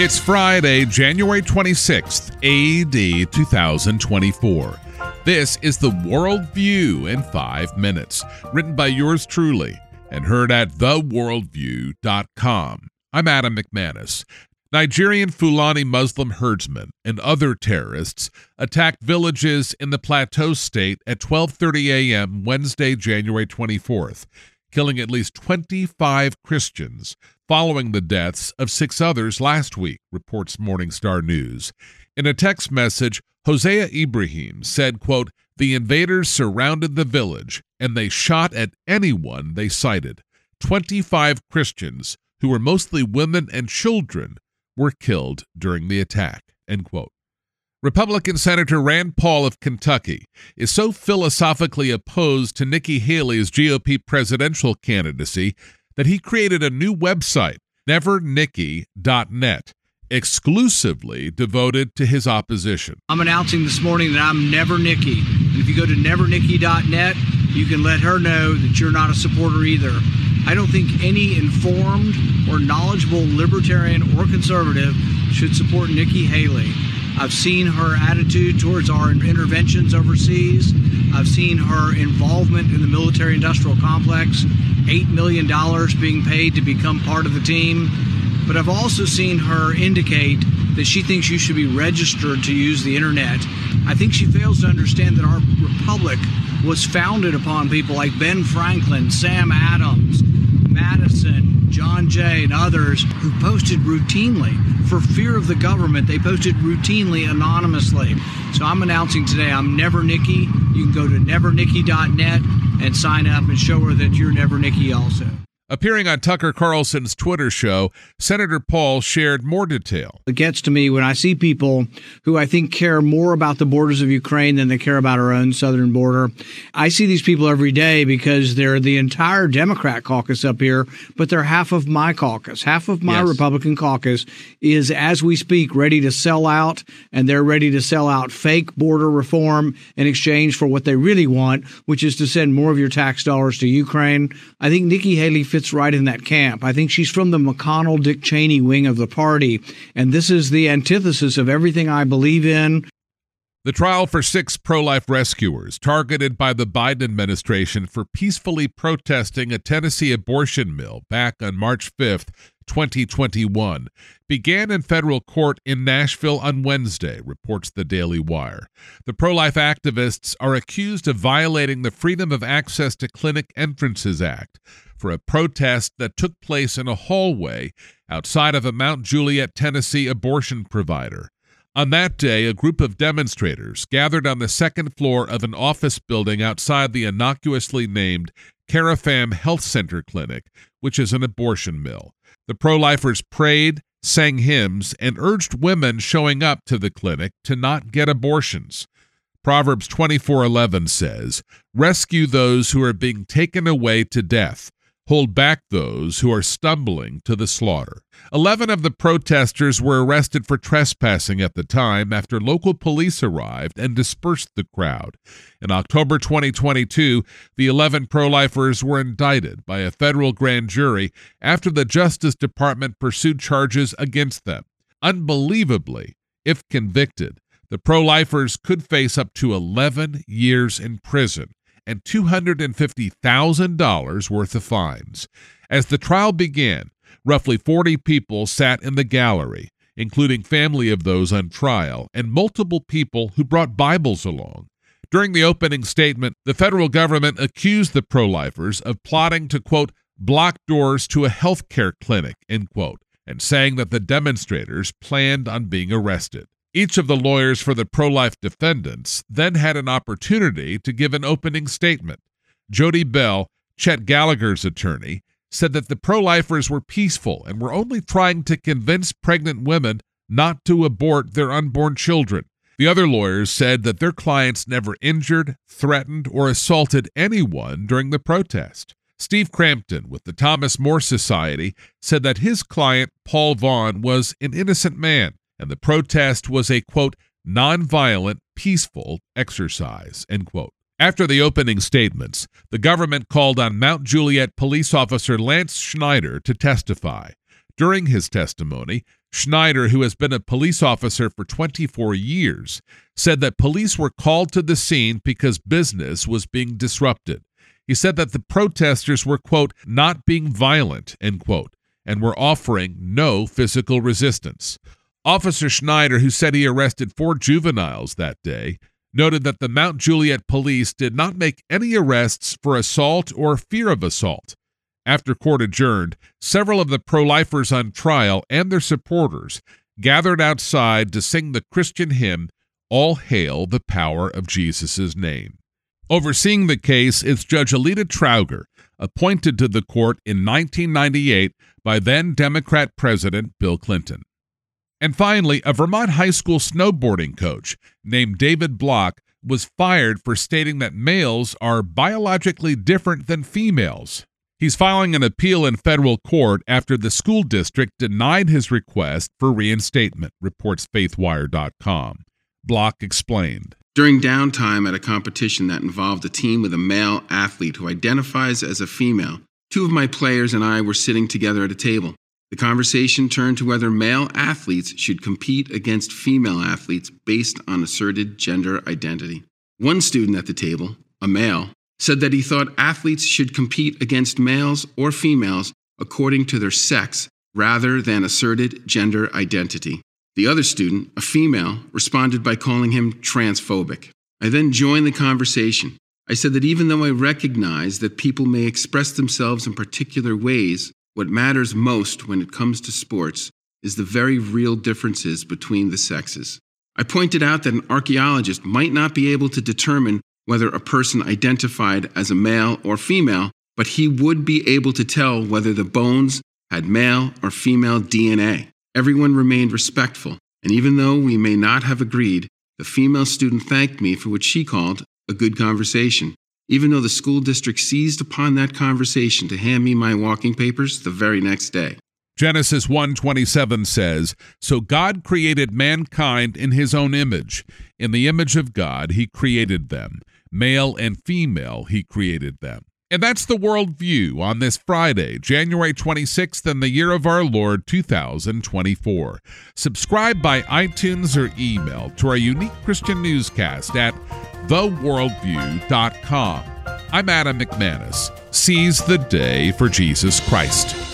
It's Friday, January 26th, AD 2024. This is the World View in 5 minutes, written by yours truly and heard at theworldview.com. I'm Adam McManus. Nigerian Fulani Muslim herdsmen and other terrorists attacked villages in the Plateau state at 12:30 a.m. Wednesday, January 24th, killing at least 25 Christians following the deaths of six others last week, reports Morning Star News. In a text message, Hosea Ibrahim said, quote, The invaders surrounded the village and they shot at anyone they sighted. 25 Christians, who were mostly women and children, were killed during the attack. End quote. Republican Senator Rand Paul of Kentucky is so philosophically opposed to Nikki Haley's GOP presidential candidacy that he created a new website, nevernikki.net, exclusively devoted to his opposition. I'm announcing this morning that I'm Never Nikki. And if you go to nevernikki.net, you can let her know that you're not a supporter either. I don't think any informed or knowledgeable libertarian or conservative should support Nikki Haley. I've seen her attitude towards our interventions overseas. I've seen her involvement in the military industrial complex, $8 million being paid to become part of the team. But I've also seen her indicate that she thinks you should be registered to use the internet. I think she fails to understand that our republic was founded upon people like Ben Franklin, Sam Adams, Madison, John Jay, and others who posted routinely for fear of the government. They posted routinely anonymously. So I'm announcing today I'm Never Nikki. You can go to nevernikki.net and sign up and show her that you're Never Nikki also. Appearing on Tucker Carlson's Twitter show, Senator Paul shared more detail. It gets to me when I see people who I think care more about the borders of Ukraine than they care about our own southern border. I see these people every day because they're the entire Democrat caucus up here, but they're half of my caucus. Half of my yes. Republican caucus is, as we speak, ready to sell out, and they're ready to sell out fake border reform in exchange for what they really want, which is to send more of your tax dollars to Ukraine. I think Nikki Haley fits right in that camp. I think she's from the McConnell Dick Cheney wing of the party, and this is the antithesis of everything I believe in. The trial for six pro life rescuers targeted by the Biden administration for peacefully protesting a Tennessee abortion mill back on March 5th 2021 began in federal court in Nashville on Wednesday, reports the Daily Wire. The pro life activists are accused of violating the Freedom of Access to Clinic Entrances Act for a protest that took place in a hallway outside of a Mount Juliet, Tennessee abortion provider. On that day, a group of demonstrators gathered on the second floor of an office building outside the innocuously named Carafem Health Center Clinic, which is an abortion mill. The pro lifers prayed, sang hymns, and urged women showing up to the clinic to not get abortions. Proverbs 24:11 says, "Rescue those who are being taken away to death hold back those who are stumbling to the slaughter. Eleven of the protesters were arrested for trespassing at the time after local police arrived and dispersed the crowd. In October 2022, the 11 pro lifers were indicted by a federal grand jury after the Justice Department pursued charges against them. Unbelievably, if convicted, the pro lifers could face up to 11 years in prison and $250,000 worth of fines. As the trial began, roughly 40 people sat in the gallery, including family of those on trial and multiple people who brought Bibles along. During the opening statement, the federal government accused the pro lifers of plotting to, quote, block doors to a health care clinic, end quote, and saying that the demonstrators planned on being arrested. Each of the lawyers for the pro life defendants then had an opportunity to give an opening statement. Jody Bell, Chet Gallagher's attorney, said that the pro lifers were peaceful and were only trying to convince pregnant women not to abort their unborn children. The other lawyers said that their clients never injured, threatened, or assaulted anyone during the protest. Steve Crampton with the Thomas More Society said that his client, Paul Vaughn, was an innocent man and the protest was a quote nonviolent, peaceful exercise end quote. After the opening statements, the government called on Mount Juliet police officer Lance Schneider to testify. During his testimony, Schneider, who has been a police officer for 24 years, said that police were called to the scene because business was being disrupted. He said that the protesters were, quote, not being violent, end quote, and were offering no physical resistance. Officer Schneider, who said he arrested four juveniles that day, noted that the Mount Juliet police did not make any arrests for assault or fear of assault. After court adjourned, several of the pro lifers on trial and their supporters gathered outside to sing the Christian hymn, All Hail the Power of Jesus' Name. Overseeing the case is Judge Aleta Trauger, appointed to the court in 1998 by then Democrat President Bill Clinton. And finally, a Vermont high school snowboarding coach named David Bloch was fired for stating that males are biologically different than females. He's filing an appeal in federal court after the school district denied his request for reinstatement, reports faithwire.com. Bloch explained. During downtime at a competition that involved a team with a male athlete who identifies as a female, two of my players and I were sitting together at a table. The conversation turned to whether male athletes should compete against female athletes based on asserted gender identity. One student at the table, a male, said that he thought athletes should compete against males or females according to their sex rather than asserted gender identity. The other student, a female, responded by calling him transphobic. I then joined the conversation. I said that even though I recognize that people may express themselves in particular ways, what matters most when it comes to sports is the very real differences between the sexes. I pointed out that an archaeologist might not be able to determine whether a person identified as a male or female, but he would be able to tell whether the bones had male or female DNA. Everyone remained respectful, and even though we may not have agreed, the female student thanked me for what she called a good conversation, even though the school district seized upon that conversation to hand me my walking papers the very next day. Genesis 1:27 says, "So God created mankind in his own image; in the image of God he created them." Male and female, he created them. And that's the worldview on this Friday, January 26th, in the year of our Lord 2024. Subscribe by iTunes or email to our unique Christian newscast at theworldview.com. I'm Adam McManus. Seize the day for Jesus Christ.